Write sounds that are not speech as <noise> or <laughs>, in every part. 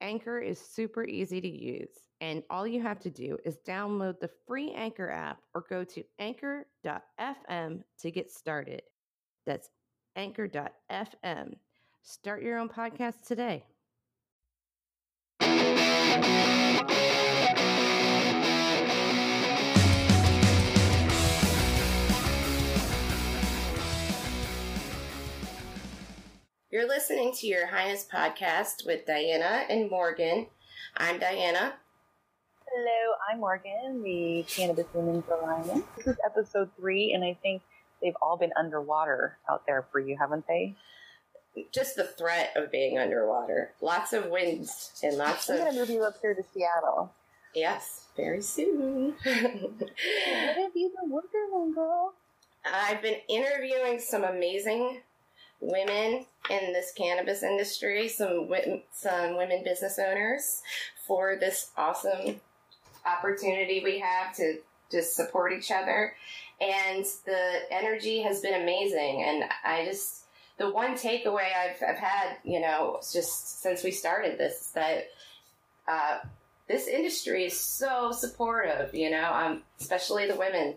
Anchor is super easy to use, and all you have to do is download the free Anchor app or go to anchor.fm to get started. That's anchor.fm. Start your own podcast today. You're listening to Your Highness podcast with Diana and Morgan. I'm Diana. Hello, I'm Morgan, the Cannabis Women's Alliance. This is episode three, and I think they've all been underwater out there for you, haven't they? Just the threat of being underwater. Lots of winds and lots I'm of. going to move you up here to Seattle. Yes, very soon. What <laughs> have you been working on, girl? I've been interviewing some amazing women in this cannabis industry, some some women business owners for this awesome opportunity we have to just support each other. And the energy has been amazing. And I just, the one takeaway I've, I've had, you know, just since we started this is that, uh, this industry is so supportive, you know, um, especially the women.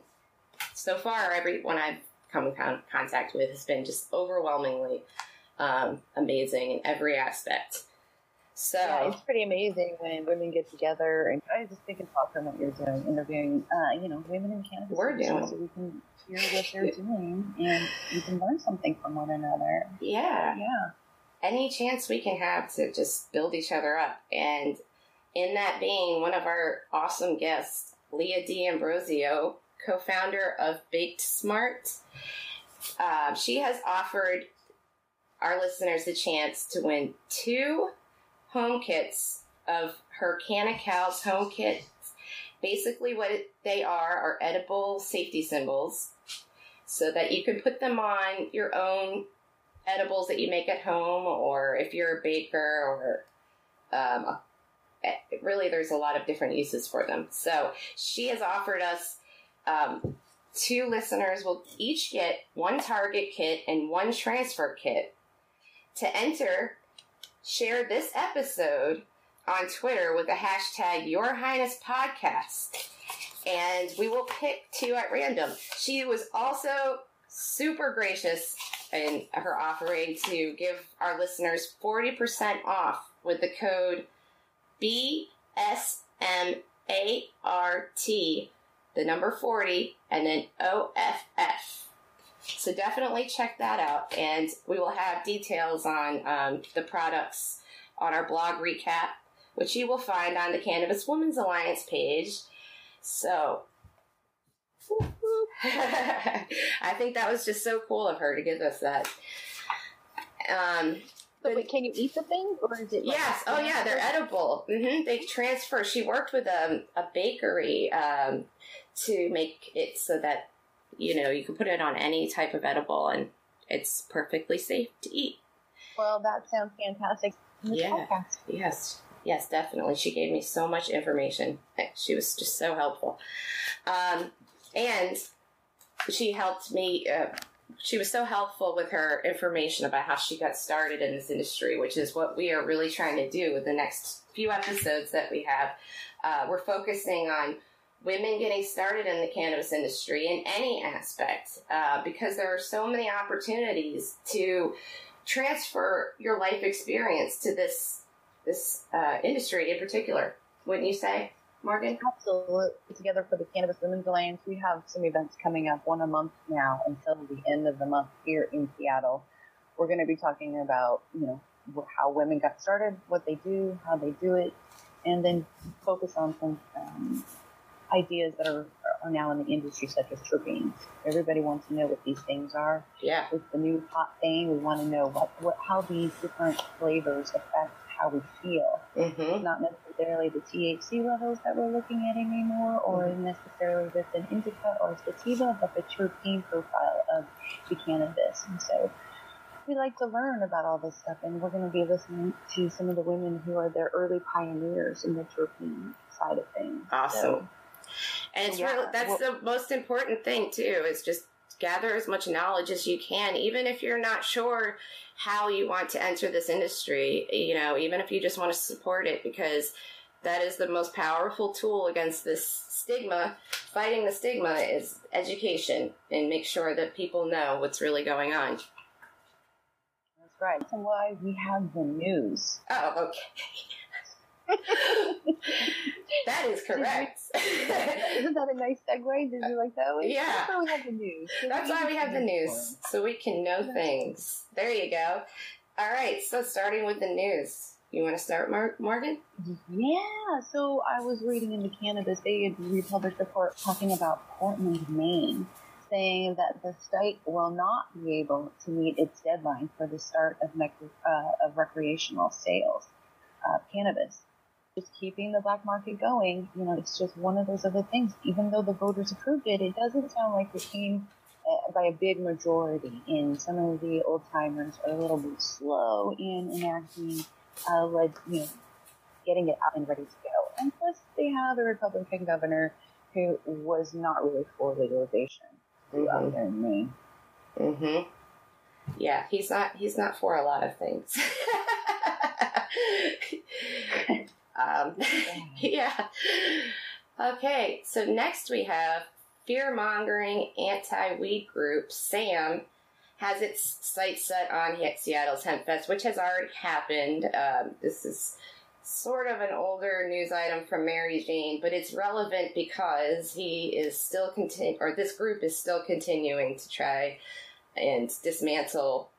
So far, everyone I've come in con- contact with has been just overwhelmingly um, amazing in every aspect. So Yeah, it's pretty amazing when women get together, and I just think it's awesome what you're doing, interviewing, uh, you know, women in cannabis. We're doing. so we can hear what they're doing, and you can learn something from one another. yeah, Yeah. any chance we can have to just build each other up. And in that vein, one of our awesome guests, Leah D'Ambrosio, co-founder of Baked Smart, uh, she has offered our listeners a chance to win two home kits of her Canacals home kits. Basically, what they are are edible safety symbols, so that you can put them on your own edibles that you make at home, or if you're a baker, or um, really, there's a lot of different uses for them. So she has offered us um, two listeners will each get one Target kit and one transfer kit. To enter, share this episode on Twitter with the hashtag Your Highness Podcast. And we will pick two at random. She was also super gracious in her offering to give our listeners 40% off with the code BSMART, the number 40, and then OFF. So definitely check that out, and we will have details on um, the products on our blog recap, which you will find on the Cannabis Women's Alliance page. So, <laughs> I think that was just so cool of her to give us that. Um, So, wait, can you eat the thing, or is it? like- Yes. Oh, yeah. They're edible. hmm They transfer. She worked with um, a bakery um, to make it so that you know you can put it on any type of edible, and it's perfectly safe to eat. Well, that sounds fantastic. Yeah. podcast. Yes. Yes, definitely. She gave me so much information. She was just so helpful. Um, and she helped me. Uh, she was so helpful with her information about how she got started in this industry, which is what we are really trying to do with the next few episodes that we have. Uh, we're focusing on women getting started in the cannabis industry in any aspect uh, because there are so many opportunities to transfer your life experience to this this uh, industry in particular. Wouldn't you say, Morgan? Absolutely. Together for the Cannabis Women's Alliance, we have some events coming up, one a month now until the end of the month here in Seattle. We're going to be talking about, you know, how women got started, what they do, how they do it, and then focus on some um, ideas that are, are now in the industry, such as terpenes. Everybody wants to know what these things are. Yeah. It's the new hot thing. We want to know what, what how these different flavors affect how we feel. Mm-hmm. Not necessarily the THC levels that we're looking at anymore, or Mm-hmm. necessarily with an indica or a sativa, but the terpene profile of the cannabis. And so we like to learn about all this stuff, and we're going to be listening to some of the women who are the early pioneers in the terpene side of things. Awesome. So, And it's Yeah, really, that's well- the most important thing too. Is just gather as much knowledge as you can, even if you're not sure how you want to enter this industry. You know, even if you just want to support it, because that is the most powerful tool against this stigma. Fighting the stigma is education, and make sure that people know what's really going on. that's right. That's why we have the news. Oh, okay. <laughs> that is correct. <laughs> Isn't that a nice segue? Did you like that one? Yeah. That's why we have the news. That's why we have the news, so we can know things. There you go. All right, so starting with the news. You want to start, Mar- Morgan? Yeah, so I was reading in the Cannabist, they had republished a report talking about Portland, Maine, saying that the state will not be able to meet its deadline for the start of, mec- uh, of recreational sales of cannabis. Just keeping the black market going, you know, it's just one of those other things. Even though the voters approved it, it doesn't sound like it came uh, by a big majority. And some of the old timers are a little bit slow in enacting uh, led, you know, getting it up and ready to go. And plus, they have a Republican governor who was not really for legalization Mhm. out there in Maine. Mm-hmm. Yeah, he's not. He's not for a lot of things. <laughs> um, <laughs> yeah. Okay, so next we have fear mongering anti weed group SAM has its sights set on Seattle's Hemp Fest, which has already happened. Um, this is sort of an older news item from Merry Jane, but it's relevant because he is still continu- or this group is still continuing to try and dismantle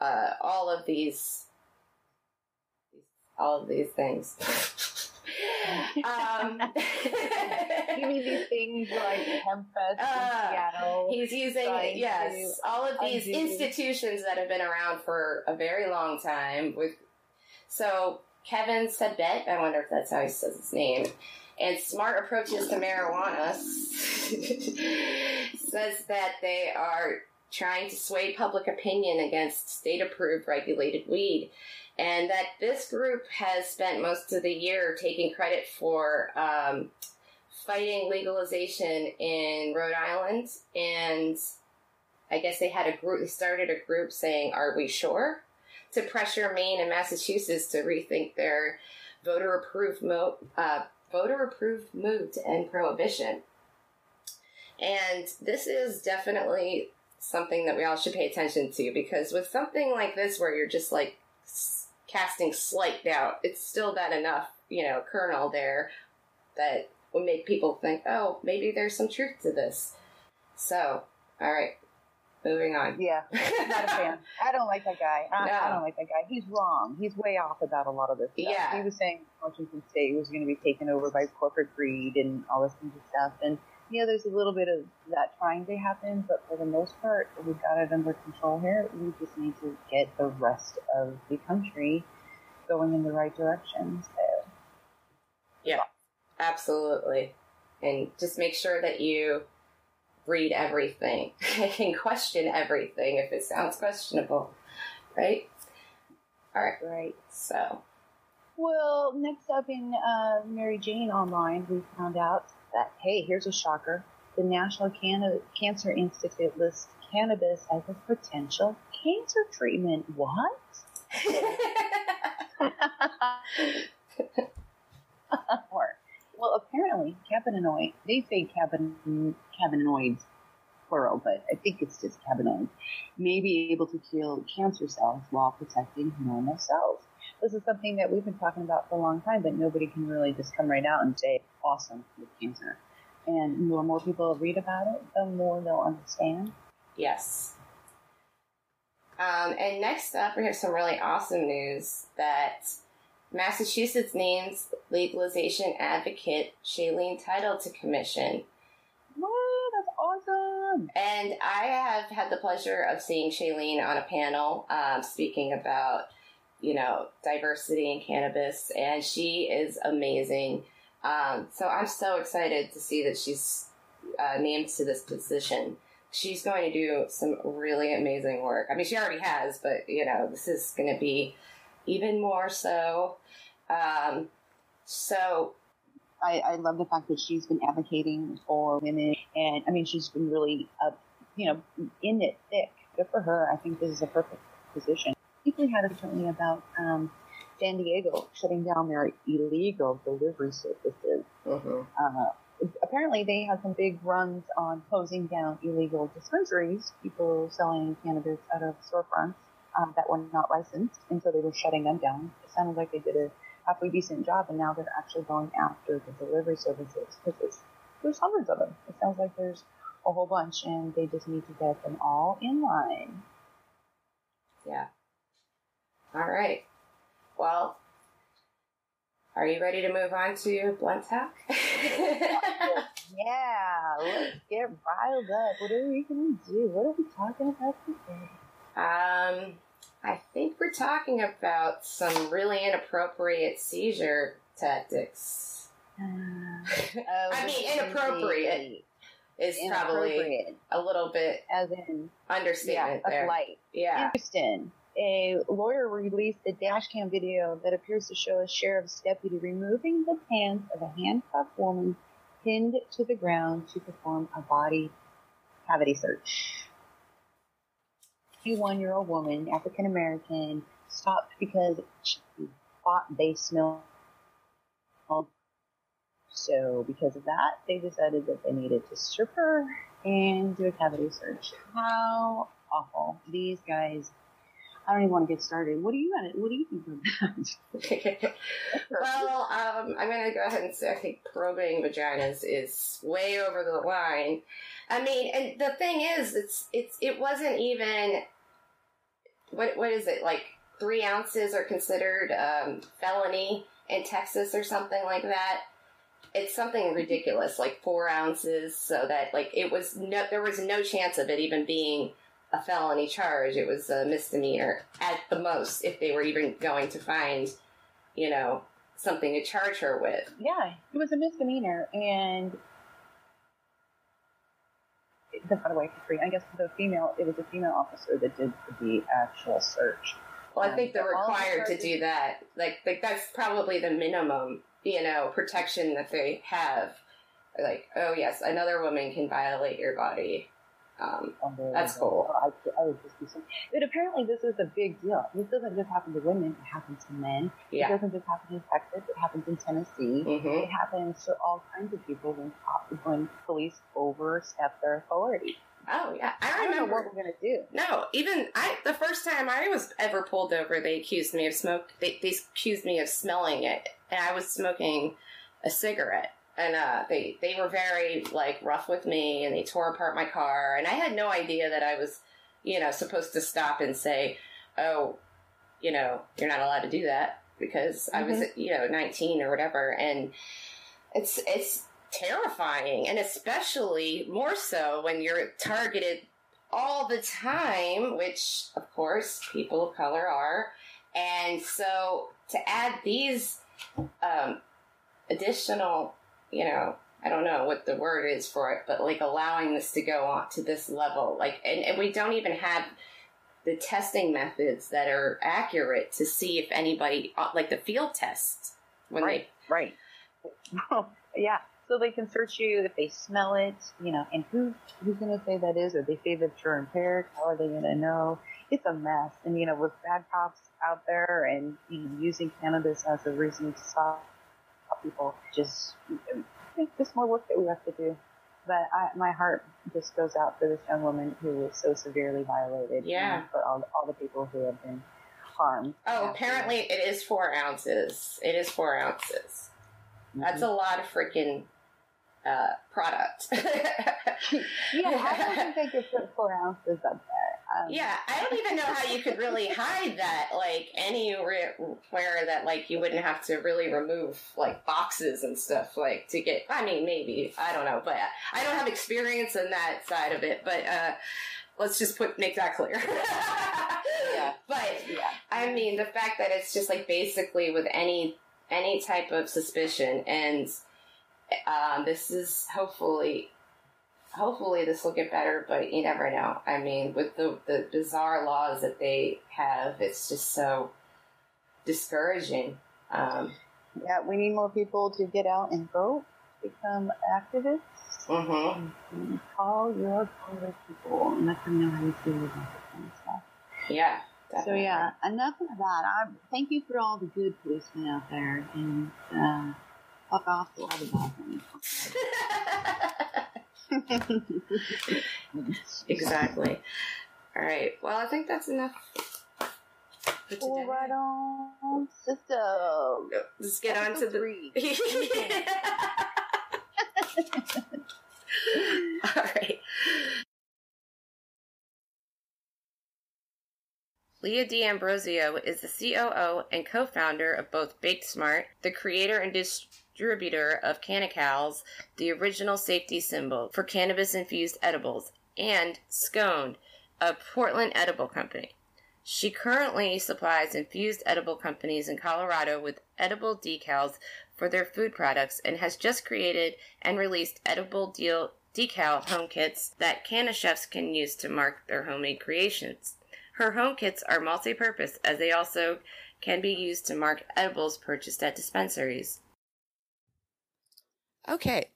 uh, all of these all of these things. <laughs> um, <laughs> You mean these things like Hempfest Uh, Seattle? He's using yes, all of these undo- institutions that have been around for a very long time. With so Kevin Sabet, I wonder if that's how he says his name, and smart approaches to marijuana <laughs> says that they are trying to sway public opinion against state-approved regulated weed. And that this group has spent most of the year taking credit for um, fighting legalization in Rhode Island, and I guess they had a group. They started a group saying, "Are we sure?" to pressure Maine and Massachusetts to rethink their voter-approved mo- uh, voter-approved move to end prohibition. And this is definitely something that we all should pay attention to because with something like this, where you're just like s- casting slight doubt, it's still that enough, you know, kernel there that would make people think, oh, maybe there's some truth to this. So, all right, moving on. yeah, not a fan. <laughs> I don't like that guy. I, I don't like that guy. He's wrong. He's way off about a lot of this stuff. Yeah. He was saying Washington State was going to be taken over by corporate greed and all this kind of stuff. And, you know, there's a little bit of that trying to happen, but for the most part, we've got it under control here. We just need to get the rest of the country going in the right direction. So, Absolutely. And just make sure that you read everything <laughs> and question everything if it sounds questionable. Right? All right. right. So, Well, next up in uh, Merry Jane Online, we found out that, hey, here's a shocker. The National Can- Cancer Institute lists cannabis as a potential cancer treatment. What? <laughs> well, apparently, cannabinoid, they say cannabinoids, plural, but I think it's just cannabinoids, may be able to kill cancer cells while protecting normal cells this is something that we've been talking about for a long time, but nobody can really just come right out and say, awesome with cancer. And the more, more people read about it, the more they'll understand. yes. Um, and next up, we have some really awesome news that Massachusetts names legalization advocate Shaleen Title to commission. Whoa, that's awesome! And I have had the pleasure of seeing Shaleen on a panel um, speaking about you know, diversity in cannabis, and she is amazing. Um, so I'm so excited to see that she's uh, named to this position. She's going to do some really amazing work. I mean, she already has, but you know, this is going to be even more so. Um, so I, I love the fact that she's been advocating for women, and I mean, she's been really, uh, you know, in it thick. Good for her. I think this is a perfect position. We had recently about um, San Diego shutting down their illegal delivery services. Mm-hmm. Uh, apparently, they had some big runs on closing down illegal dispensaries, people selling cannabis out of storefronts um, that were not licensed, and so they were shutting them down. It sounded like they did a halfway decent job, and now they're actually going after the delivery services because there's hundreds of them. It sounds like there's a whole bunch, and they just need to get them all in line. Yeah. All right. Well, are you ready to move on to blunt talk? <laughs> yeah, let's get riled up. What are we going to do? What are we talking about today? Um, I think we're talking about some really inappropriate seizure tactics. Uh, <laughs> oh, I mean, inappropriate is probably a little bit as in understatement yeah, there. Light. Yeah. Houston, a lawyer released a dashcam video that appears to show a sheriff's deputy removing the pants of a handcuffed woman pinned to the ground to perform a body cavity search. 51 year old woman, African American, stopped because she thought they smelled. So, because of that, they decided that they needed to strip her and do a cavity search. How awful. These guys I don't even want to get started. What do you what do you think of that? <laughs> <laughs> well, um, I'm going to go ahead and say I think probing vaginas is way over the line. I mean, and the thing is, it's it's it wasn't even what what is it like three ounces are considered um, felony in Texas or something like that. It's something ridiculous, like four ounces, so that like it was no there was no chance of it even being a felony charge. It was a misdemeanor at the most, if they were even going to find, you know, something to charge her with. Yeah, it was a misdemeanor, and the away for free. I guess the female, it was a female officer that did the actual search. Well, I um, think they're required to do that. Like, like that's probably the minimum, you know, protection that they have. Like, oh yes, another woman can violate your body. Um, that's cool. I, I would just be so. But apparently, this is a big deal. This doesn't just happen to women; it happens to men. Yeah. It doesn't just happen in Texas; it happens in Tennessee. Mm-hmm. It happens to all kinds of people when when police overstep their authority. Oh yeah, I remember I don't know what we're gonna do. No, even I. The first time I was ever pulled over, they accused me of smoke. They, they accused me of smelling it, and I was smoking a cigarette and uh, they they were very like rough with me, and they tore apart my car, and I had no idea that I was, you know, supposed to stop and say, "Oh, you know, you're not allowed to do that," because mm-hmm. I was, mm-hmm. you know, 19 or whatever, and it's it's terrifying, and especially more so when you're targeted all the time, which of course people of color are, and so to add these um, additional you know, I don't know what the word is for it, but like allowing this to go on to this level. Like, and, and we don't even have the testing methods that are accurate to see if anybody, uh, like the field tests, when right, they. Right. yeah. So they can search you if they smell it, you know, and who who's going to say that is? Or they say that you're impaired? How are they going to know? It's a mess. And, you know, with bad cops out there and you know, using cannabis as a reason to stop people just just more work that we have to do. But I, my heart just goes out for this young woman who was so severely violated. Yeah. for all, all the people who have been harmed. Oh, apparently it is four ounces. It is four ounces. Mm-hmm. That's a lot of freaking uh, product. <laughs> <laughs> yeah, I don't think they could put four ounces up there. Um, yeah, I don't even know how you could really <laughs> hide that, like anywhere that like you wouldn't have to really remove like boxes and stuff, like to get. I mean, maybe I don't know, but I don't have experience in that side of it. But uh, let's just put make that clear. <laughs> yeah, <laughs> but yeah. I mean, the fact that it's just like basically with any any type of suspicion, and um, this is hopefully hopefully this will get better, but you never know. I mean, with the the bizarre laws that they have, it's just so discouraging. Um, yeah, we need more people to get out and vote, become activists, mm-hmm. and call your Congress people and let them know how you feel about this kind of stuff. Yeah. Definitely. So yeah, enough of that. I thank you for all the good policemen out there, and uh, fuck off to all the bad ones. <laughs> <laughs> exactly. All right. Well, I think that's enough. All right on, sister. Let's get on to the. <laughs> All right. Leah D'Ambrosio is the COO and co founder of both Baked Smart, the creator and distributor of Canacals, the original safety symbol for cannabis infused edibles, and Sconed, a Portland edible company. She currently supplies infused edible companies in Colorado with edible decals for their food products and has just created and released edible deal decal home kits that canna chefs can use to mark their homemade creations. Her home kits are multi-purpose as they also can be used to mark edibles purchased at dispensaries. Okay,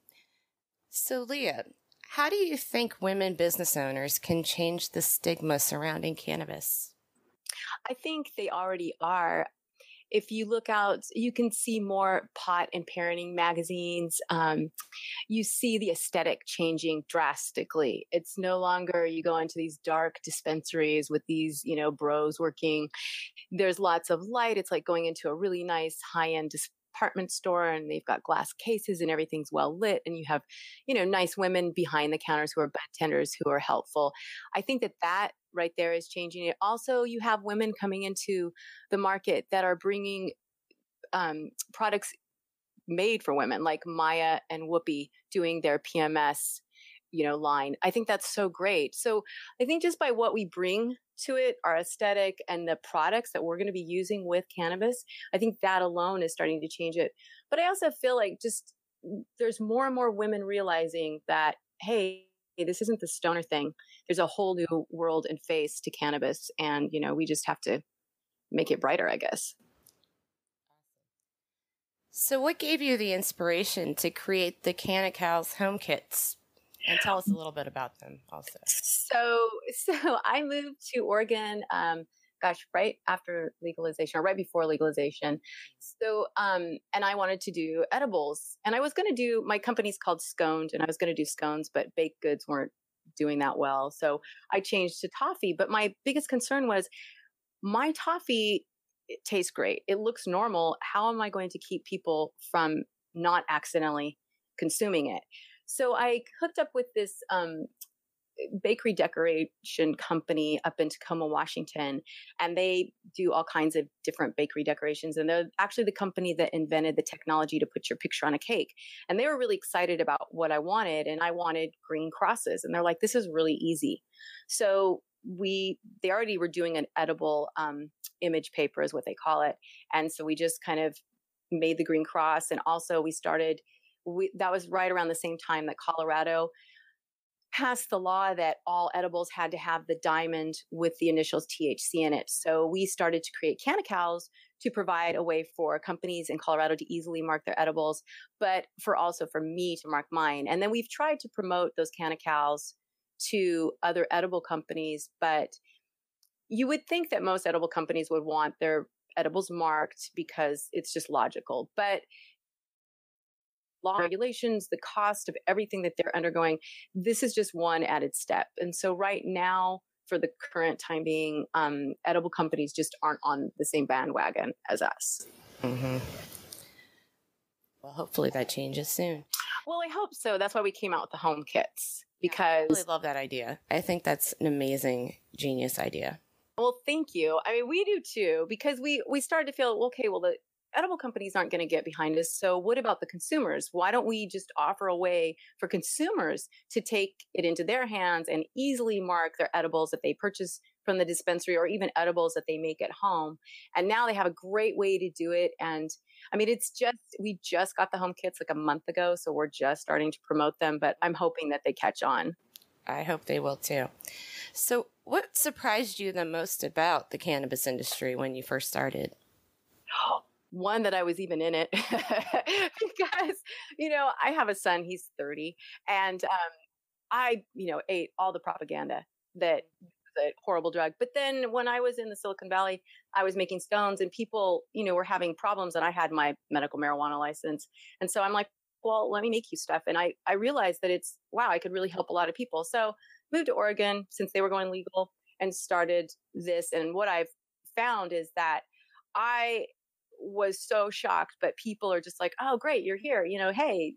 so Leah, how do you think women business owners can change the stigma surrounding cannabis? I think they already are if you look out, you can see more pot and parenting magazines. Um, you see the aesthetic changing drastically. It's no longer you go into these dark dispensaries with these, you know, bros working. There's lots of light. It's like going into a really nice high end department store and they've got glass cases and everything's well lit and you have you know nice women behind the counters who are bartenders who are helpful i think that that right there is changing it. Also, you have women coming into the market that are bringing um, products made for women, like Maya and Whoopi doing their PMS, you know, line. I think that's so great. So I think just by what we bring to it, our aesthetic and the products that we're going to be using with cannabis, I think that alone is starting to change it. But I also feel like just mm, there's more and more women realizing that, hey, this isn't the stoner thing. There's a whole new world and face to cannabis. And, you know, we just have to make it brighter, I guess. So, what gave you the inspiration to create the Canacals home kits? And tell us a little bit about them also. So, <laughs> so I moved to Oregon um, gosh, right after legalization or right before legalization. So, um, and I wanted to do edibles and I was going to do, my company's called Sconed and I was going to do scones, but baked goods weren't doing that well. So I changed to toffee. But my biggest concern was my toffee tastes great. It looks normal. How am I going to keep people from not accidentally consuming it? So I hooked up with this um, bakery decoration company up in Tacoma, Washington, and they do all kinds of different bakery decorations. And they're actually the company that invented the technology to put your picture on a cake. And they were really excited about what I wanted, and I wanted green crosses. And they're like, "This is really easy." So we they already were doing an edible um, image paper, is what they call it, and so we just kind of made the green cross, and also we started. We, that was right around the same time that Colorado passed the law that all edibles had to have the diamond with the initials THC in it. So we started to create Canacals to provide a way for companies in Colorado to easily mark their edibles, but for also for me to mark mine. And then we've tried to promote those Canacals to other edible companies, but you would think that most edible companies would want their edibles marked because it's just logical. But law regulations, the cost of everything that they're undergoing. This is just one added step. And so right now, for the current time being, um, edible companies just aren't on the same bandwagon as us. Mm-hmm. Well, hopefully that changes soon. Well, I hope so. That's why we came out with the home kits because I really love that idea. I think that's an amazing, genius idea. Well, thank you. I mean, we do too because we we started to feel okay. Well, the edible companies aren't going to get behind us. So what about the consumers? Why don't we just offer a way for consumers to take it into their hands and easily mark their edibles that they purchase from the dispensary or even edibles that they make at home. And now they have a great way to do it. And I mean, it's just, we just got the home kits like a month ago. So we're just starting to promote them, but I'm hoping that they catch on. I hope they will too. So, what surprised you the most about the cannabis industry when you first started? <gasps> <gasps> Oh, One that I was even in it <laughs> because, you know, I have a son, he's 30, and um, I, you know, ate all the propaganda that a horrible drug. But then when I was in the Silicon Valley, I was making stones and people, you know, were having problems and I had my medical marijuana license. And so I'm like, well, let me make you stuff. And I, I realized that it's, wow, I could really help a lot of people. So moved to Oregon since they were going legal and started this. And what I've found is that I was so shocked, but people are just like, oh, great, you're here. You know, hey,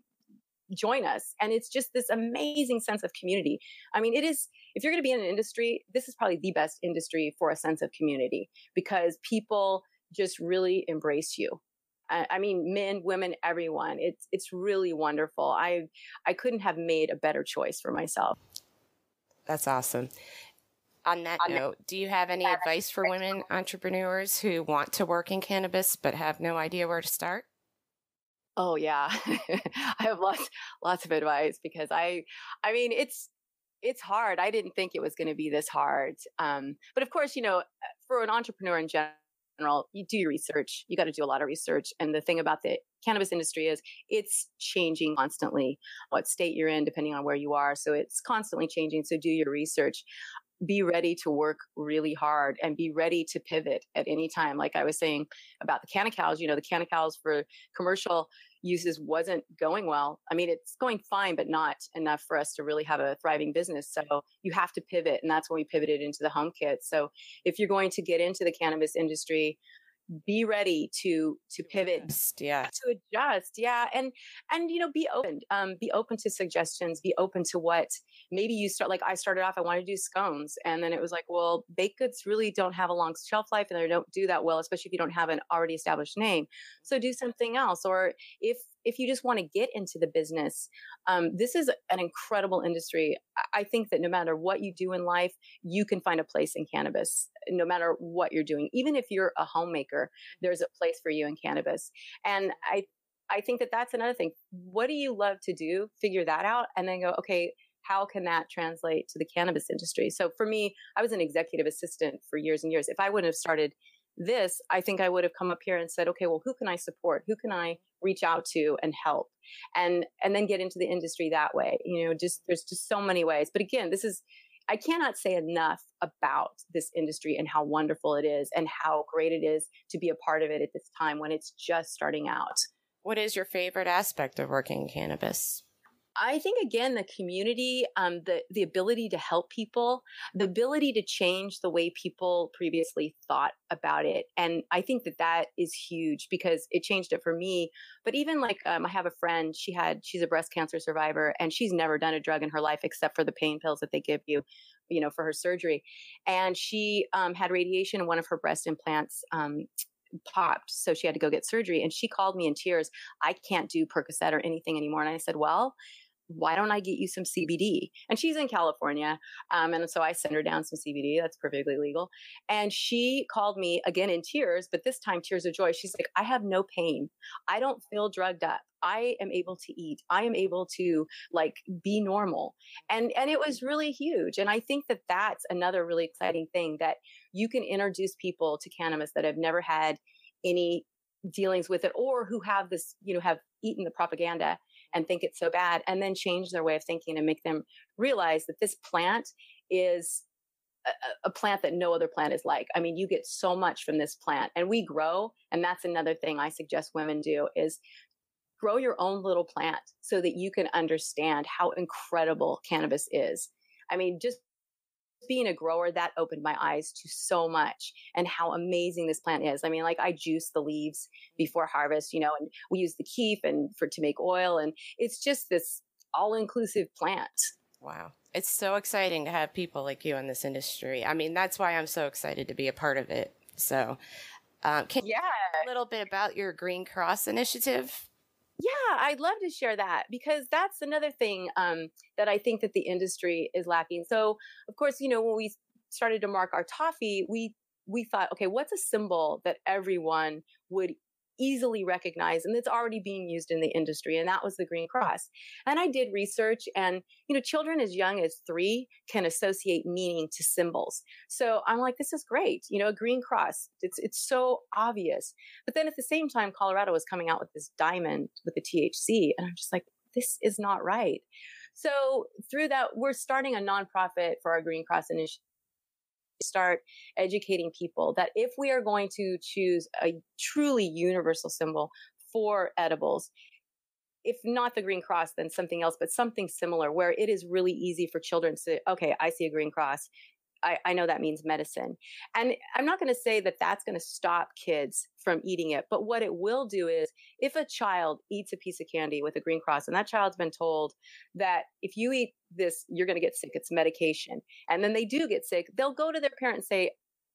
join us. And it's just this amazing sense of community. I mean, it is, if you're going to be in an industry, this is probably the best industry for a sense of community because people just really embrace you. I, mean, men, women, everyone. It's it's really wonderful. I I couldn't have made a better choice for myself. That's awesome. On that On note, do you have any advice for women entrepreneurs who want to work in cannabis but have no idea where to start? Oh yeah. <laughs> I have lots lots of advice because I I mean it's it's hard. I didn't think it was going to be this hard. Um, but of course, you know, for an entrepreneur in general, general, you do your research. You got to do a lot of research. And the thing about the cannabis industry is it's changing constantly, what state you're in, depending on where you are. So it's constantly changing. So do your research. Be ready to work really hard and be ready to pivot at any time. Like I was saying about the Canacals, you know, the Canacals for commercial uses wasn't going well. I mean, it's going fine, but not enough for us to really have a thriving business. So you have to pivot. And that's when we pivoted into the home kit. So if you're going to get into the cannabis industry, be ready to to pivot adjust, yeah. to adjust yeah and and you know be open um be open to suggestions be open to what maybe you start like i started off i wanted to do scones and then it was like well baked goods really don't have a long shelf life and they don't do that well especially if you don't have an already established name. So do something else or if if you just want to get into the business, um, this is an incredible industry. I think that no matter what you do in life, you can find a place in cannabis, no matter what you're doing. Even if you're a homemaker, there's a place for you in cannabis. And I, I think that that's another thing. What do you love to do? Figure that out and then go, okay, how can that translate to the cannabis industry? So for me, I was an executive assistant for years and years. If I wouldn't have started this, I think I would have come up here and said, okay, well, who can I support? Who can I reach out to and help? And, and then get into the industry that way. You know, just, there's just so many ways. But again, this is, I cannot say enough about this industry and how wonderful it is and how great it is to be a part of it at this time when it's just starting out. What is your favorite aspect of working in cannabis? I think again the community, um, the the ability to help people, the ability to change the way people previously thought about it, and I think that that is huge because it changed it for me. But even like um, I have a friend, she had she's a breast cancer survivor, and she's never done a drug in her life except for the pain pills that they give you, you know, for her surgery, and she um, had radiation, and one of her breast implants um, popped. So she had to go get surgery. And she called me in tears. I can't do Percocet or anything anymore. And I said, Well, why don't I get you some CBD? And she's in California. Um, and so I sent her down some CBD. That's perfectly legal. And she called me again in tears, but this time tears of joy. She's like, I have no pain. I don't feel drugged up. I am able to eat. I am able to like be normal. And, and it was really huge. And I think that that's another really exciting thing that you can introduce people to cannabis that have never had any dealings with it or who have this, you know, have eaten the propaganda and think it's so bad and then change their way of thinking and make them realize that this plant is a, a, plant that no other plant is like. I mean, you get so much from this plant and we grow. And that's another thing I suggest women do is grow your own little plant so that you can understand how incredible cannabis is. I mean, just being a grower, that opened my eyes to so much and how amazing this plant is. I mean, like I juice the leaves before harvest, you know, and we use the kief and for to make oil, and it's just this all-inclusive plant. Wow. It's so exciting to have people like you in this industry. I mean, that's why I'm so excited to be a part of it. So, uh, can yeah. you a little bit about your Green Cross initiative? Yeah, I'd love to share that because that's another thing um, that I think that the industry is lacking. So, of course, you know, when we started to mark our toffee, we we thought, okay, what's a symbol that everyone would easily recognized and it's already being used in the industry and that was the green cross. And i did research and you know children as young as three can associate meaning to symbols. So i'm like this is great you know a green cross it's it's so obvious. But then at the same time colorado was coming out with this diamond with the thc and i'm just like this is not right. So through that we're starting a nonprofit for our green cross initiative start educating people that if we are going to choose a truly universal symbol for edibles, if not the green cross, then something else, but something similar where it is really easy for children to, okay, I see a green cross. I, I know that means medicine. And I'm not going to say that that's going to stop kids from eating it. But what it will do is if a child eats a piece of candy with a green cross and that child's been told that if you eat this, you're going to get sick, it's medication. And then they do get sick, they'll go to their parent and say,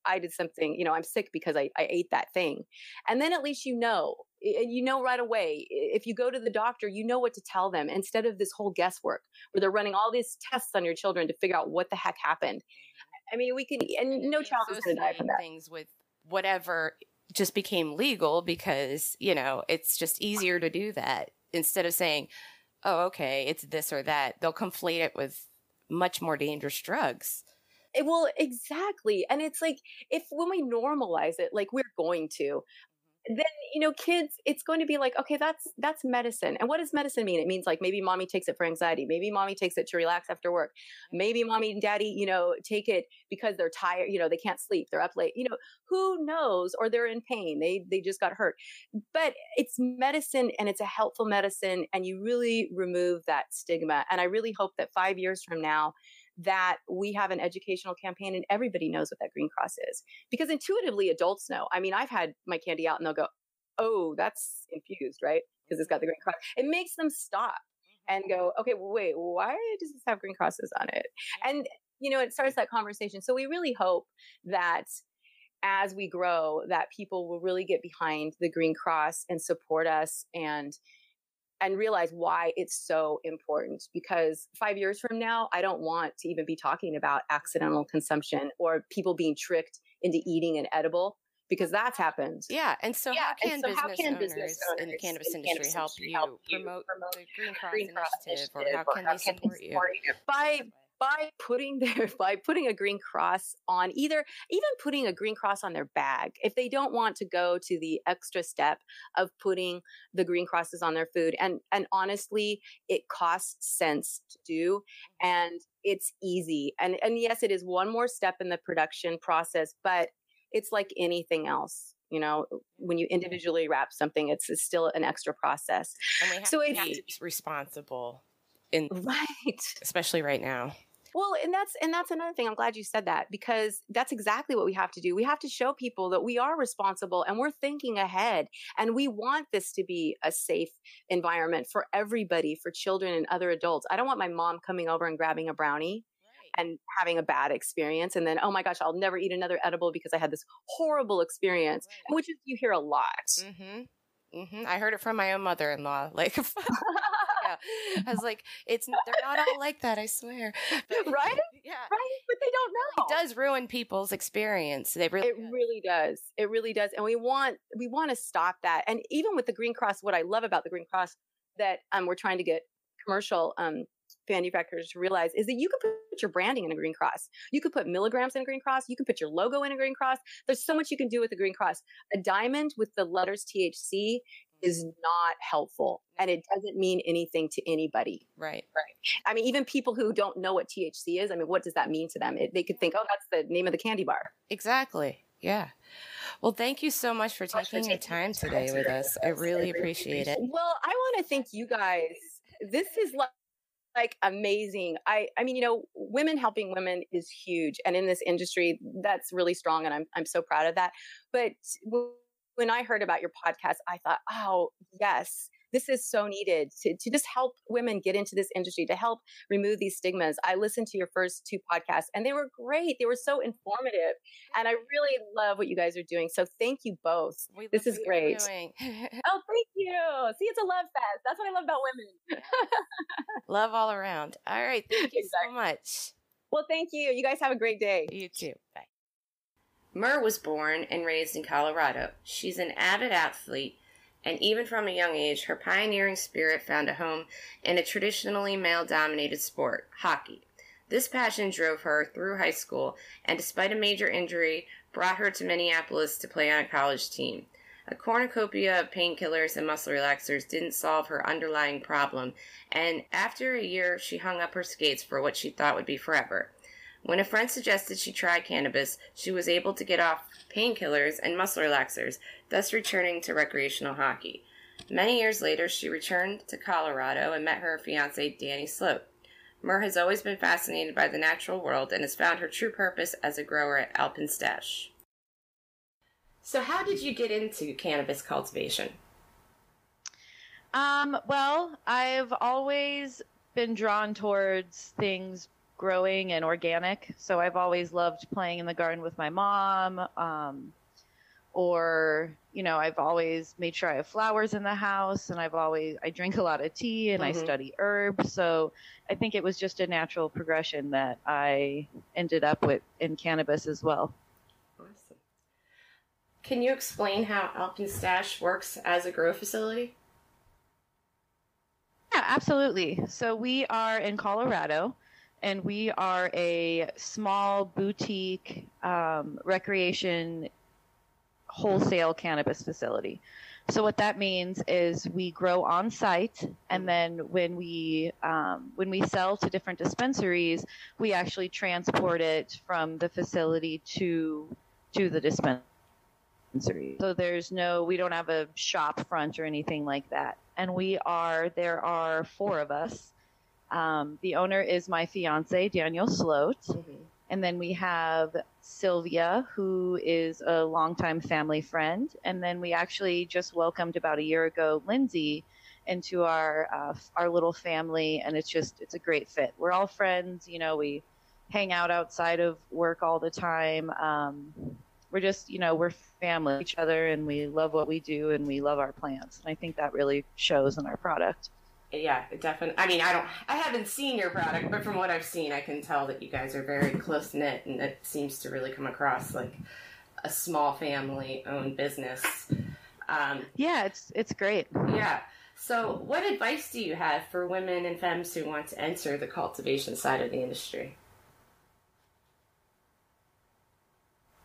I did something, you know, I'm sick because I, I ate that thing. And then at least you know, you know right away. If you go to the doctor, you know what to tell them instead of this whole guesswork where they're running all these tests on your children to figure out what the heck happened. I mean, we can, and no child is going to die from that. Things with whatever just became legal because you know it's just easier to do that instead of saying, "Oh, okay, it's this or that." They'll conflate it with much more dangerous drugs. It, well, exactly, and it's like if when we normalize it, like we're going to, then you know kids it's going to be like okay that's that's medicine. And what does medicine mean? It means like maybe mommy takes it for anxiety maybe mommy takes it to relax after work maybe mommy and daddy you know take it because they're tired you know they can't sleep they're up late you know who knows? Or they're in pain they they just got hurt. But it's medicine and it's a helpful medicine and you really remove that stigma. And i really hope that 5 years from now that we have an educational campaign and everybody knows what that green cross is. Because intuitively adults know. I mean i've had my candy out and they'll go oh that's infused right? Because it's got the green cross. It makes them stop and mm-hmm. go okay wait why does this have green crosses on it? And you know it starts that conversation. So we really hope that as we grow that people will really get behind the green cross and support us and and realize why it's so important because five years from now, I don't want to even be talking about accidental consumption or people being tricked into eating an edible because that's happened. Yeah. And so, yeah. how, can so business how can owners business owners in the cannabis in industry, help, you help you promote, promote the Green Cross, Green Cross initiative, initiative, or how, or can, how they can they support you? you? By by putting <laughs> their by putting a green cross on either even putting a green cross on their bag if they don't want to go to the extra step of putting the green crosses on their food and and honestly it costs cents to do mm-hmm. and it's easy and and yes it is one more step in the production process but it's like anything else you know when you mm-hmm. individually wrap something it's, it's still an extra process. And we have so to be responsible in right. especially right now well, and that's and that's another thing. I'm glad you said that because that's exactly what we have to do. We have to show people that we are responsible and we're thinking ahead and we want this to be a safe environment for everybody, for children and other adults. I don't want my mom coming over and grabbing a brownie and having a bad experience and then oh my gosh i'll never eat another edible because i had this horrible experience right. which is you hear a lot mm-hmm. Mm-hmm. i heard it from my own mother-in-law like <laughs> <laughs> I was like, it's they're not all like that. I swear. <laughs> But, right? <laughs> Yeah. Right. But they don't know. It does ruin people's experience. They really. It does. really does. It really does. And we want we want to stop that. And even with the Green Cross, what I love about the Green Cross that um, we're trying to get commercial um, manufacturers to realize is that you can put your branding in a green cross. You could put milligrams in a green cross. You can put your logo in a green cross. There's so much you can do with a green cross. A diamond with the letters THC is not helpful and it doesn't mean anything to anybody. Right. Right. I mean, even people who don't know what THC is, I mean, what does that mean to them? It, they could think, oh, that's the name of the candy bar. Exactly. Yeah. Well, thank you so much for taking your time today with us. I really appreciate it. Well, I want to thank you guys. This is like, like amazing. I I mean, you know, women helping women is huge and in this industry that's really strong and I'm I'm so proud of that. But when I heard about your podcast, I thought, oh, yes, this is so needed to, to just help women get into this industry, to help remove these stigmas. I listened to your first two podcasts and they were great. They were so informative. And I really love what you guys are doing. So thank you both. We this is great. <laughs> oh, thank you. See, it's a love fest. That's what I love about women. love all around. All right. Thank you exactly. so much. Well, thank you. You guys have a great day. You too. Bye. Mur was born and raised in Colorado. She's an avid athlete, and even from a young age, her pioneering spirit found a home in a traditionally male dominated sport, hockey. This passion drove her through high school, and despite a major injury, brought her to Minneapolis to play on a college team. A cornucopia of painkillers and muscle relaxers didn't solve her underlying problem, and after a year, she hung up her skates for what she thought would be forever. When a friend suggested she try cannabis, she was able to get off painkillers and muscle relaxers, thus returning to recreational hockey. Many years later, she returned to Colorado and met her fiance, Danny Sloat. Mur has always been fascinated by the natural world and has found her true purpose as a grower at Alpenstash. So, how did you get into cannabis cultivation? Um, well, I've always been drawn towards things growing and organic. So I've always loved playing in the garden with my mom. Um, or, you know, I've always made sure I have flowers in the house and I've always, I drink a lot of tea and mm-hmm. I study herbs. So I think it was just a natural progression that I ended up with in cannabis as well. awesome Can you explain how Alpenstash works as a grow facility? Yeah, absolutely. So we are in Colorado, and we are a small boutique um, recreation wholesale cannabis facility. So what that means is we grow on site, and then when we um, when we sell to different dispensaries, we actually transport it from the facility to to the dispensary. So there's no, we don't have a shop front or anything like that. And we are, there are four of us. Um, the owner is my fiance, Daniel Sloat. Mm-hmm. And then we have Sylvia, who is a longtime family friend. And then we actually just welcomed about a year ago Lindsay into our uh, our little family, and it's just it's a great fit. We're all friends, you know. We hang out outside of work all the time. Um, we're just you know we're family each other and we love what we do and we love our plants and i think that really shows in our product yeah definitely i mean i don't i haven't seen your product but from what i've seen i can tell that you guys are very close knit and it seems to really come across like a small family owned business. Um, yeah it's it's great. Yeah. So what advice do you have for women and femmes who want to enter the cultivation side of the industry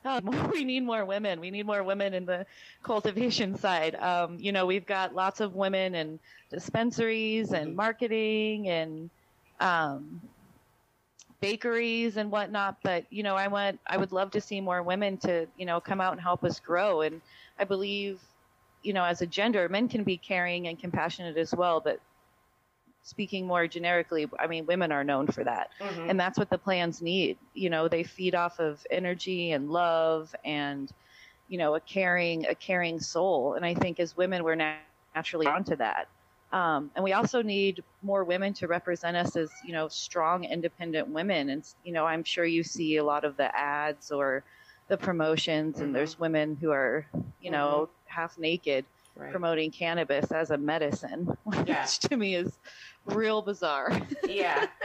<laughs> oh, we need more women. We need more women in the cultivation side. Um, you know, we've got lots of women in dispensaries and mm-hmm. marketing and um, bakeries and whatnot. But you know, I want, I would love to see more women to, you know, come out and help us grow. And I believe, you know, as a gender, men can be caring and compassionate as well. But speaking more generically, I mean, women are known for that. Mm-hmm. And that's what the plans need. You know, they feed off of energy and love and, you know, a caring, a caring soul. And I think as women, we're naturally drawn to that. Um, and we also need more women to represent us as, you know, strong, independent women. And, you know, I'm sure you see a lot of the ads or the promotions, mm-hmm. and there's women who are, you know, mm-hmm. half naked. Right. promoting cannabis as a medicine, <laughs> which yeah. to me is real bizarre. Yeah. <laughs>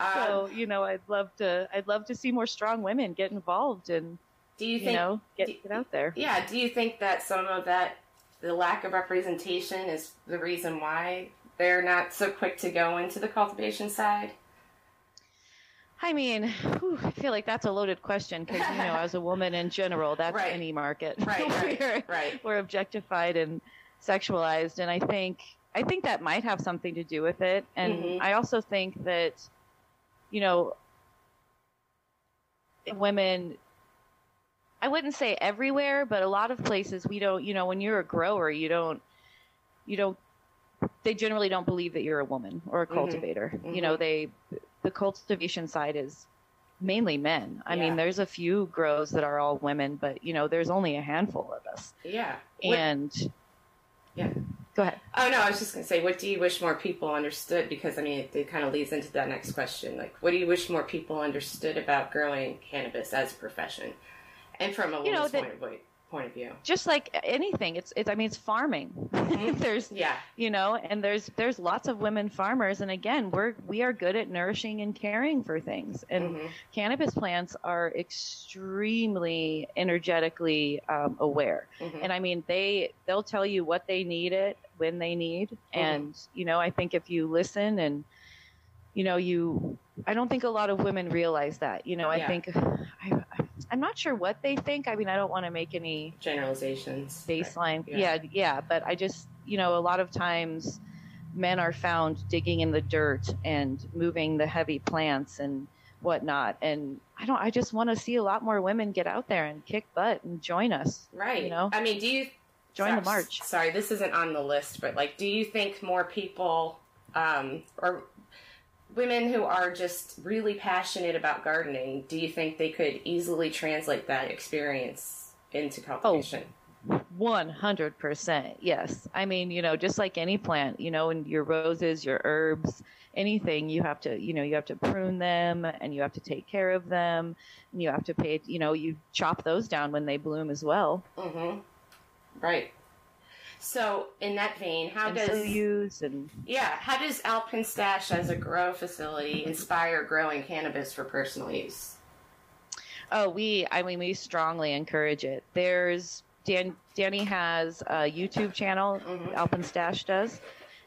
Um, so you know, I'd love to. I'd love to see more strong women get involved and do you, think, you know get do, get out there. Yeah. Do you think that some of that, the lack of representation, is the reason why they're not so quick to go into the cultivation side? I mean, whew, I feel like that's a loaded question because you know, as a woman in general, that's right. any market. Right, <laughs> right, we're, right. We're objectified and sexualized, and I think I think that might have something to do with it. And mm-hmm. I also think that, you know, women, I wouldn't say everywhere, but a lot of places we don't, you know, when you're a grower, you don't, you don't, they generally don't believe that you're a woman or a mm-hmm. cultivator. Mm-hmm. You know, they, the cultivation side is mainly men. I yeah. mean, there's a few grows that are all women, but you know, there's only a handful of us. Yeah. And yeah. Go ahead. Oh no, I was just going to say, what do you wish more people understood? Because I mean, it, it kind of leads into that next question. Like, what do you wish more people understood about growing cannabis as a profession, and from a woman's you know, that, point of view? point of view. Just like anything, it's it's. I mean, it's farming. Mhm. <laughs> there's Yeah. you know, and there's there's lots of women farmers, and again, we're we are good at nourishing and caring for things, and Mhm. cannabis plants are extremely energetically um, aware. Mhm. and i mean they they'll tell you what they need it when they need mm-hmm. and you know i think if you listen and you know you i don't think a lot of women realize that you know i Yeah. think <sighs> I, i'm not sure what they think i mean i don't want to make any Generalizations. baseline Yeah. yeah. yeah but i just you know a lot of times men are found digging in the dirt and moving the heavy plants and whatnot and i don't i just want to see a lot more women get out there and kick butt and join us Right. You know? I mean, do you join the march Sorry, this isn't on the list, but like, do you think more people, um, or women who are just really passionate about gardening, do you think they could easily translate that experience into cultivation? 100% yes i mean you know just like any plant you know and your roses your herbs anything you have to you know you have to prune them and you have to take care of them and you have to pay you know you chop those down when they bloom as well Mm-hmm. Right. So, in that vein, how and does use and yeah, how does Alpenstash as a grow facility inspire growing cannabis for personal use? Oh, we, I mean, we strongly encourage it. There's, Dan, Danny has a YouTube channel, Mhm. Alpenstash does,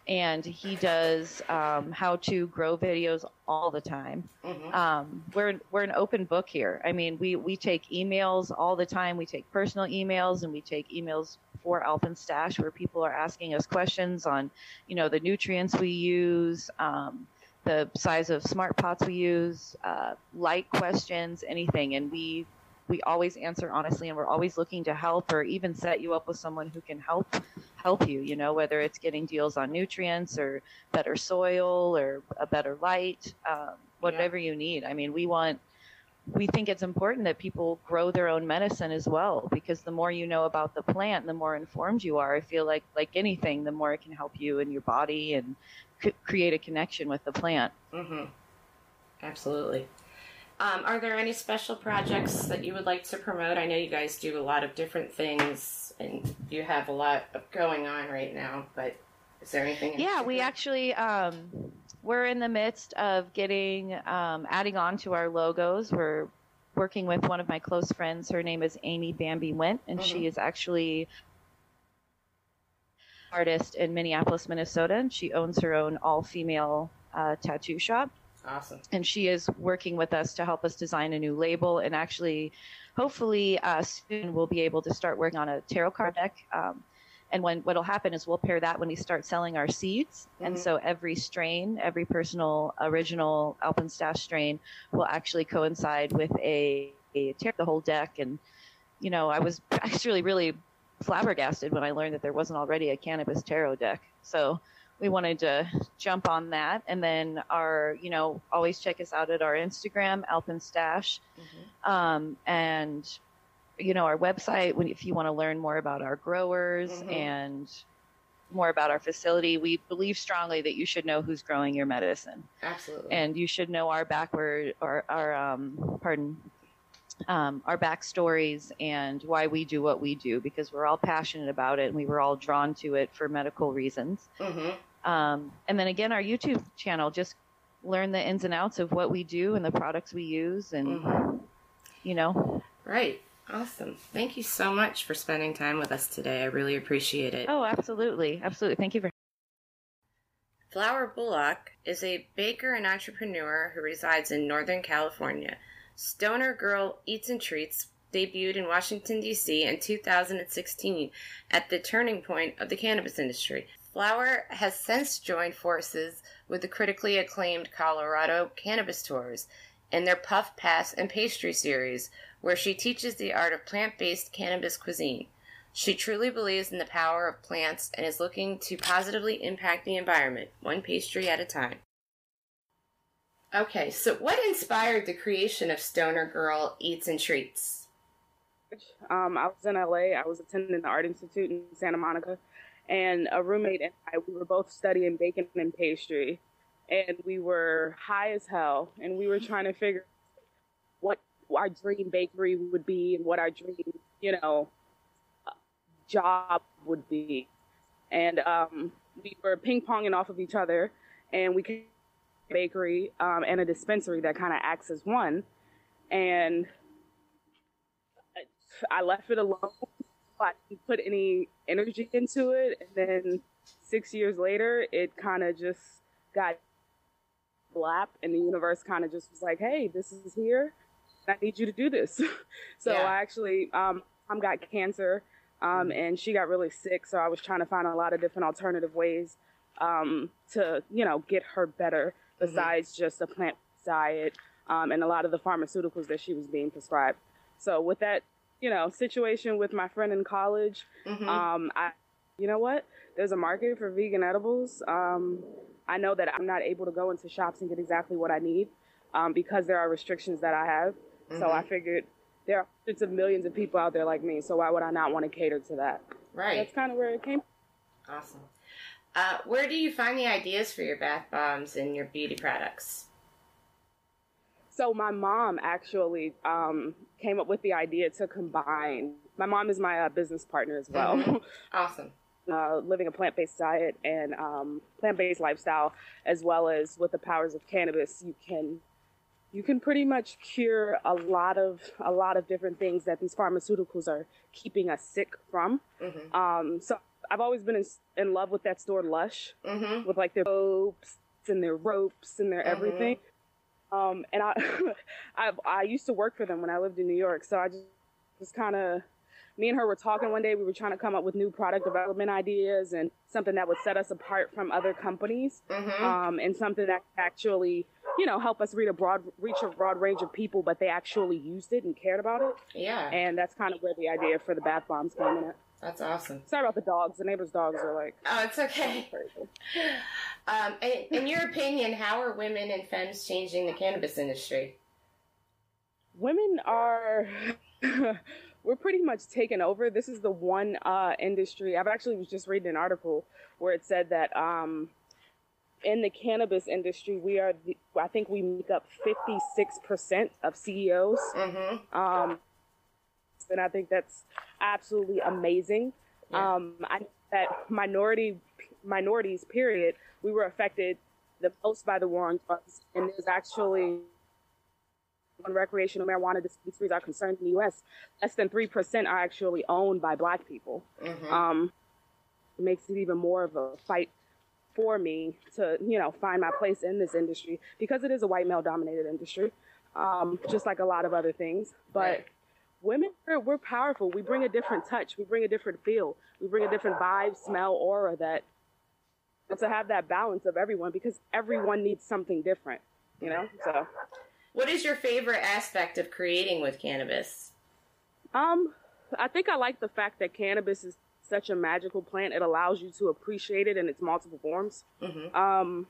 and he does um, how to grow videos all the time. Mm-hmm. Um, we're, we're an open book here. I mean, we, we take emails all the time. We take personal emails and we take emails for Alpenstash where people are asking us questions on, you know, the nutrients we use, um, the size of smart pots we use, uh, light questions, anything. And we, we always answer honestly and we're always looking to help or even set you up with someone who can help help you you know whether it's getting deals on nutrients or better soil or a better light um, whatever you need i mean we want we think it's important that people grow their own medicine as well because the more you know about the plant the more informed you are i feel like like anything the more it can help you in your body and c- create a connection with the plant Mm-hmm. Absolutely. Um, are there any special projects that you would like to promote? I know you guys do a lot of different things, and you have a lot of going on right now. But is there anything? Yeah, we actually um, we're in the midst of getting um, adding on to our logos. We're working with one of my close friends. Her name is Amy Bambi Went, and Mhm. she is actually artist in Minneapolis, Minnesota. And she owns her own all female uh, tattoo shop awesome. and she is working with us to help us design a new label and actually hopefully uh, soon we'll be able to start working on a tarot card deck um, and when what'll happen is we'll pair that when we start selling our seeds and Mhm. so every strain every personal original alpenstash strain will actually coincide with a, a tarot the whole deck and you know i was <laughs> actually really flabbergasted when i learned that there wasn't already a cannabis tarot deck so we wanted to jump on that and then our you know always check us out at our instagram alpenstash Mhm. um, and you know our website if you want to learn more about our growers Mhm. and more about our facility we believe strongly that you should know who's growing your medicine Absolutely. and you should know our backward or our um, pardon um, our backstories and why we do what we do because we're all passionate about it and we were all drawn to it for medical reasons hmm um, and then again, our YouTube channel, just learn the ins and outs of what we do and the products we use, and Mhm. you know. Right. Awesome. Thank you so much for spending time with us today. I really appreciate it. Oh, absolutely, absolutely. Thank you for. Flower Bullock is a baker and entrepreneur who resides in Northern California. Stoner Girl Eats and Treats debuted in Washington, D.C. in 2016 at the turning point of the cannabis industry. Flower has since joined forces with the critically acclaimed Colorado Cannabis Tours in their Puff Pass and Pastry series, where she teaches the art of plant based cannabis cuisine. She truly believes in the power of plants and is looking to positively impact the environment, one pastry at a time. Okay, so what inspired the creation of Stoner Girl Eats and Treats? Um, I was in LA. I was attending the Art Institute in Santa Monica, and a roommate and I, we were both studying baking and pastry, and we were high as hell, and we were trying to figure what our dream bakery would be and what our dream, you know, job would be. And um, we were ping ponging off of each other, and we came a bakery um, and a dispensary that kind of acts as one. And I left it alone. I didn't put any energy into it. And then six years later, it kind of just got blap, and the universe kind of just was like, hey, this is here. I need you to do this. <laughs> so Yeah. I actually, um, mom got cancer, um, and she got really sick. So I was trying to find a lot of different alternative ways um, to, you know, get her better besides just a plant diet um, and a lot of the pharmaceuticals that she was being prescribed. So with that, you know, situation with my friend in college, Mhm. um, I, you know what? There's a market for vegan edibles. Um, I know that I'm not able to go into shops and get exactly what I need um, because there are restrictions that I have. So I figured there are hundreds of millions of people out there like me. So why would I not want to cater to that? right. That's kind of where it came. From. Awesome. Uh, where do you find the ideas for your bath bombs and your beauty products? So my mom actually um, came up with the idea to combine. My mom is my uh, business partner as well. Mhm. <laughs> Awesome. uh, living a plant-based diet and um, plant-based lifestyle, as well as with the powers of cannabis, you can you can pretty much cure a lot of a lot of different things that these pharmaceuticals are keeping us sick from. hmm Um, so I've always been in, in love with that store Lush, hmm with like their ropes and their ropes and their Mhm. everything. Um, and I, <laughs> I I used to work for them when I lived in New York, so I just just kind of me and her were talking one day. We were trying to come up with new product development ideas and something that would set us apart from other companies, hmm um, and something that actually, you know, help us reach a broad reach a broad range of people, but they actually used it and cared about it. yeah, And that's kind of where the idea for the bath bombs came in. At. That's awesome. Sorry about the dogs. The neighbors' dogs are like Oh, it's okay. <laughs> Um, in, in your opinion, how are women and femmes changing the cannabis industry? women are <laughs> we're pretty much taken over this is the one uh, industry i've actually was just reading an article where it said that um, in the cannabis industry we are the, i think we make up 56% of ceos hmm um, and i think that's absolutely amazing Yeah. um, i that minority minorities period we were affected the most by the war on drugs and there's actually when recreational marijuana dispensaries are concerned in the U.S., less than three percent are actually owned by Black people. hmm Um, it makes it even more of a fight for me to, you know, find my place in this industry because it is a white male-dominated industry, um, just like a lot of other things. But Right. Women, we're, we're powerful. We bring a different touch. We bring a different feel. We bring a different vibe, smell, aura that to have that balance of everyone because everyone needs something different, you know. So. What is your favorite aspect of creating with cannabis? Um, I think I like the fact that cannabis is such a magical plant. It allows you to appreciate it in its multiple forms. hmm Um,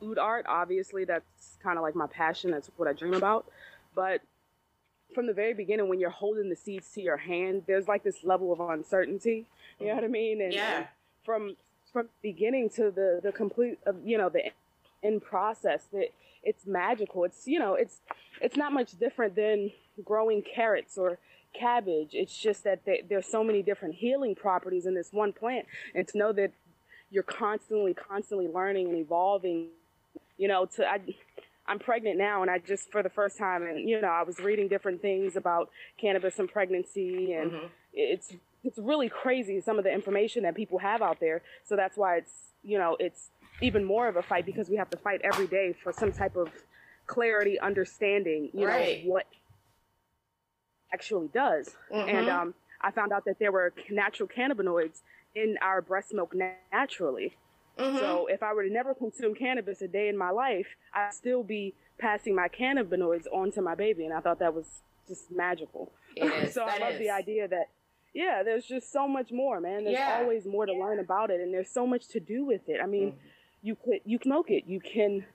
food art, obviously, that's kind of like my passion. That's what I dream about. But from the very beginning, when you're holding the seeds to your hand, there's like this level of uncertainty. You know what I mean? And, Yeah. and from from beginning to the the complete, uh, you know, the end process, that it's magical. It's you know, it's it's not much different than growing carrots or cabbage. It's just that they, there's so many different healing properties in this one plant, and to know that you're constantly, constantly learning and evolving. You know, to I, I'm pregnant now, and I just for the first time, and you know, I was reading different things about cannabis and pregnancy, and Mhm. it's it's really crazy some of the information that people have out there. So that's why it's you know it's even more of a fight because we have to fight every day for some type of clarity, understanding. You Right. know what actually does. And Mhm. um, I found out that there were natural cannabinoids in our breast milk na- naturally. Mhm. So if I were to never consume cannabis a day in my life, I'd still be passing my cannabinoids on to my baby, and I thought that was just magical. Is. <laughs> so I love the idea that yeah, there's just so much more, man. There's Yeah. always more to learn about it, and there's so much to do with it. I mean, Mhm. you could you can smoke it, you can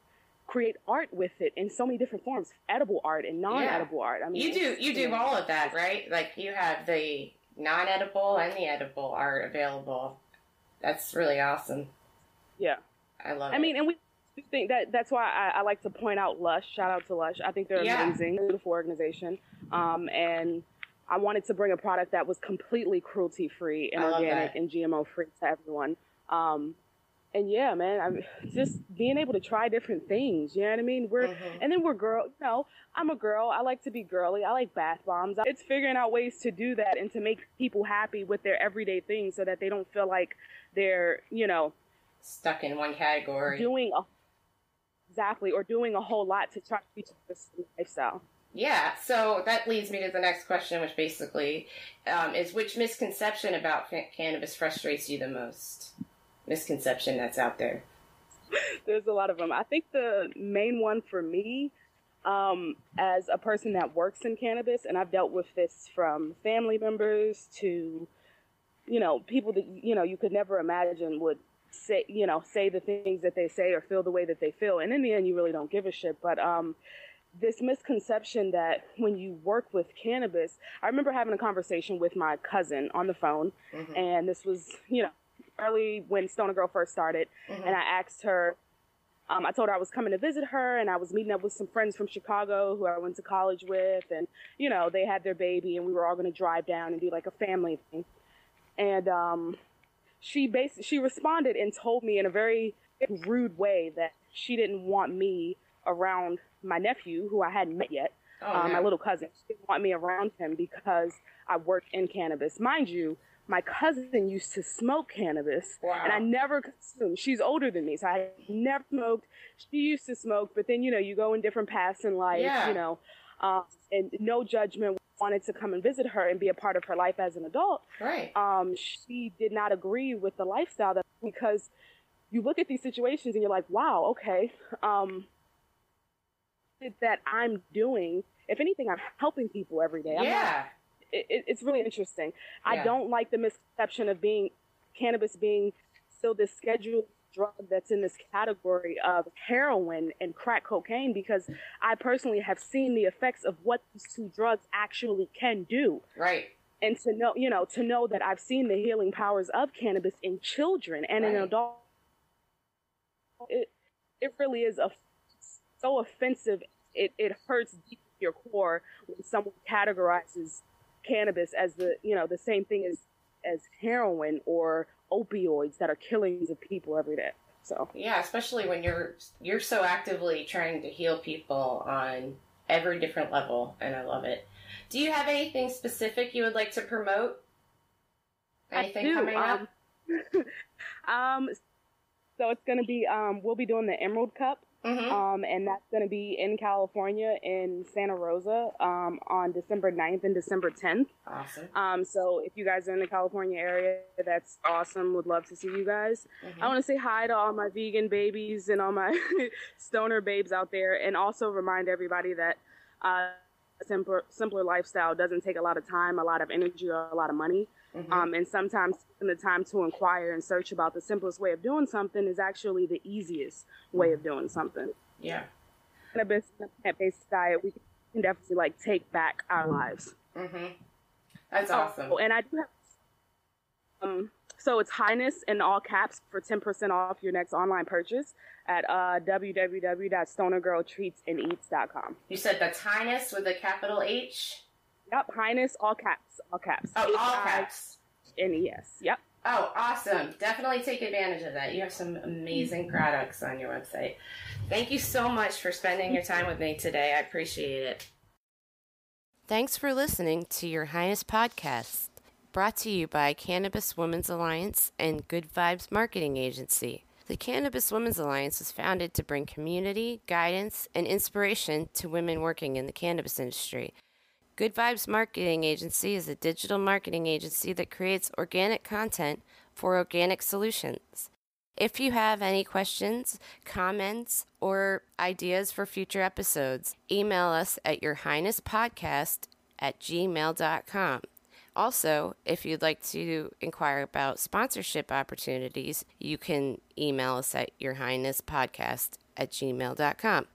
create art with it in so many different forms, edible art and non-edible art. I mean, You do you do all of that, right? Like you have the non-edible and the edible art available. That's really awesome. Yeah. I love it. I it. mean, and we think that that's why I, I like to point out Lush. Shout out to Lush. I think they're Yeah. amazing, beautiful organization. Um, and I wanted to bring a product that was completely cruelty free and organic and GMO free to everyone. Um, and yeah, man, I'm <laughs> just being able to try different things. You know what I mean? We're mm-hmm. and then we're girl. You know, I'm a girl. I like to be girly. I like bath bombs. It's figuring out ways to do that and to make people happy with their everyday things, so that they don't feel like they're you know stuck in one category doing a, exactly or doing a whole lot to try to reach this lifestyle. Yeah, so that leads me to the next question, which basically um, is which misconception about cannabis frustrates you the most? Misconception that's out there. <laughs> There's a lot of them. I think the main one for me, um, as a person that works in cannabis, and I've dealt with this from family members to, you know, people that you know you could never imagine would say, you know, say the things that they say or feel the way that they feel, and in the end, you really don't give a shit. But um, this misconception that when you work with cannabis, I remember having a conversation with my cousin on the phone, mm-hmm. and this was, you know, early when Stoner Girl first started, mm-hmm. and I asked her, um, I told her I was coming to visit her, and I was meeting up with some friends from Chicago who I went to college with, and you know, they had their baby, and we were all going to drive down and do like a family thing, and um, she basically she responded and told me in a very rude way that she didn't want me around my nephew, who I hadn't met yet, oh, um, my little cousin. She didn't want me around him because I work in cannabis. Mind you, my cousin used to smoke cannabis, wow. and I never consumed. She's older than me, so I never smoked. She used to smoke, but then you know you go in different paths in life, yeah. you know, um, and no judgment. Wanted to come and visit her and be a part of her life as an adult. Right. Um, she did not agree with the lifestyle that because you look at these situations and you're like, wow, okay. Um, that I'm doing, if anything, I'm helping people every day. I'm yeah. Not, it, it's really interesting. Yeah. I don't like the misconception of being cannabis being still this scheduled drug that's in this category of heroin and crack cocaine because I personally have seen the effects of what these two drugs actually can do. Right. And to know, you know, to know that I've seen the healing powers of cannabis in children and right. in adults, it, it really is a so offensive. It, it hurts deep in your core when someone categorizes cannabis as the you know the same thing as as heroin or opioids that are killings of people every day. So yeah, especially when you're you're so actively trying to heal people on every different level, and I love it. Do you have anything specific you would like to promote? Anything coming up? Um, <laughs> um, so it's going to be um, we'll be doing the Emerald Cup Mm-hmm. Um, and that's going to be in California in Santa Rosa um, on December 9th and December 10th. Awesome. Um, so if you guys are in the California area, that's awesome. Would love to see you guys. Mm-hmm. I want to say hi to all my vegan babies and all my <laughs> stoner babes out there, and also remind everybody that uh, simpler, simpler lifestyle doesn't take a lot of time, a lot of energy, or a lot of money. Mm-hmm. Um, and sometimes taking the time to inquire and search about the simplest way of doing something is actually the easiest way of doing something. Yeah. In a plant-based diet, we can definitely like take back our lives. Mm-hmm. That's awesome. and I do have um, so it's Highness in all caps for 10% off your next online purchase at uh, www.stonergirltreatsandeats.com. You said that's Highness with a capital H? Yep, Highness, all caps, all caps. Oh, all caps. N-E-S, yep. Oh, awesome. Definitely take advantage of that. You have some amazing mm-hmm. products on your website. Thank you so much for spending your time with me today. I appreciate it. Thanks for listening to Your Highness Podcast, brought to you by Cannabis Women's Alliance and Good Vibes Marketing Agency. The Cannabis Women's Alliance was founded to bring community, guidance, and inspiration to women working in the cannabis industry. Good Vibes Marketing Agency is a digital marketing agency that creates organic content for organic solutions. If you have any questions, comments, or ideas for future episodes, email us at your highness podcast at gmail.com. Also, if you'd like to inquire about sponsorship opportunities, you can email us at your highness podcast at gmail.com.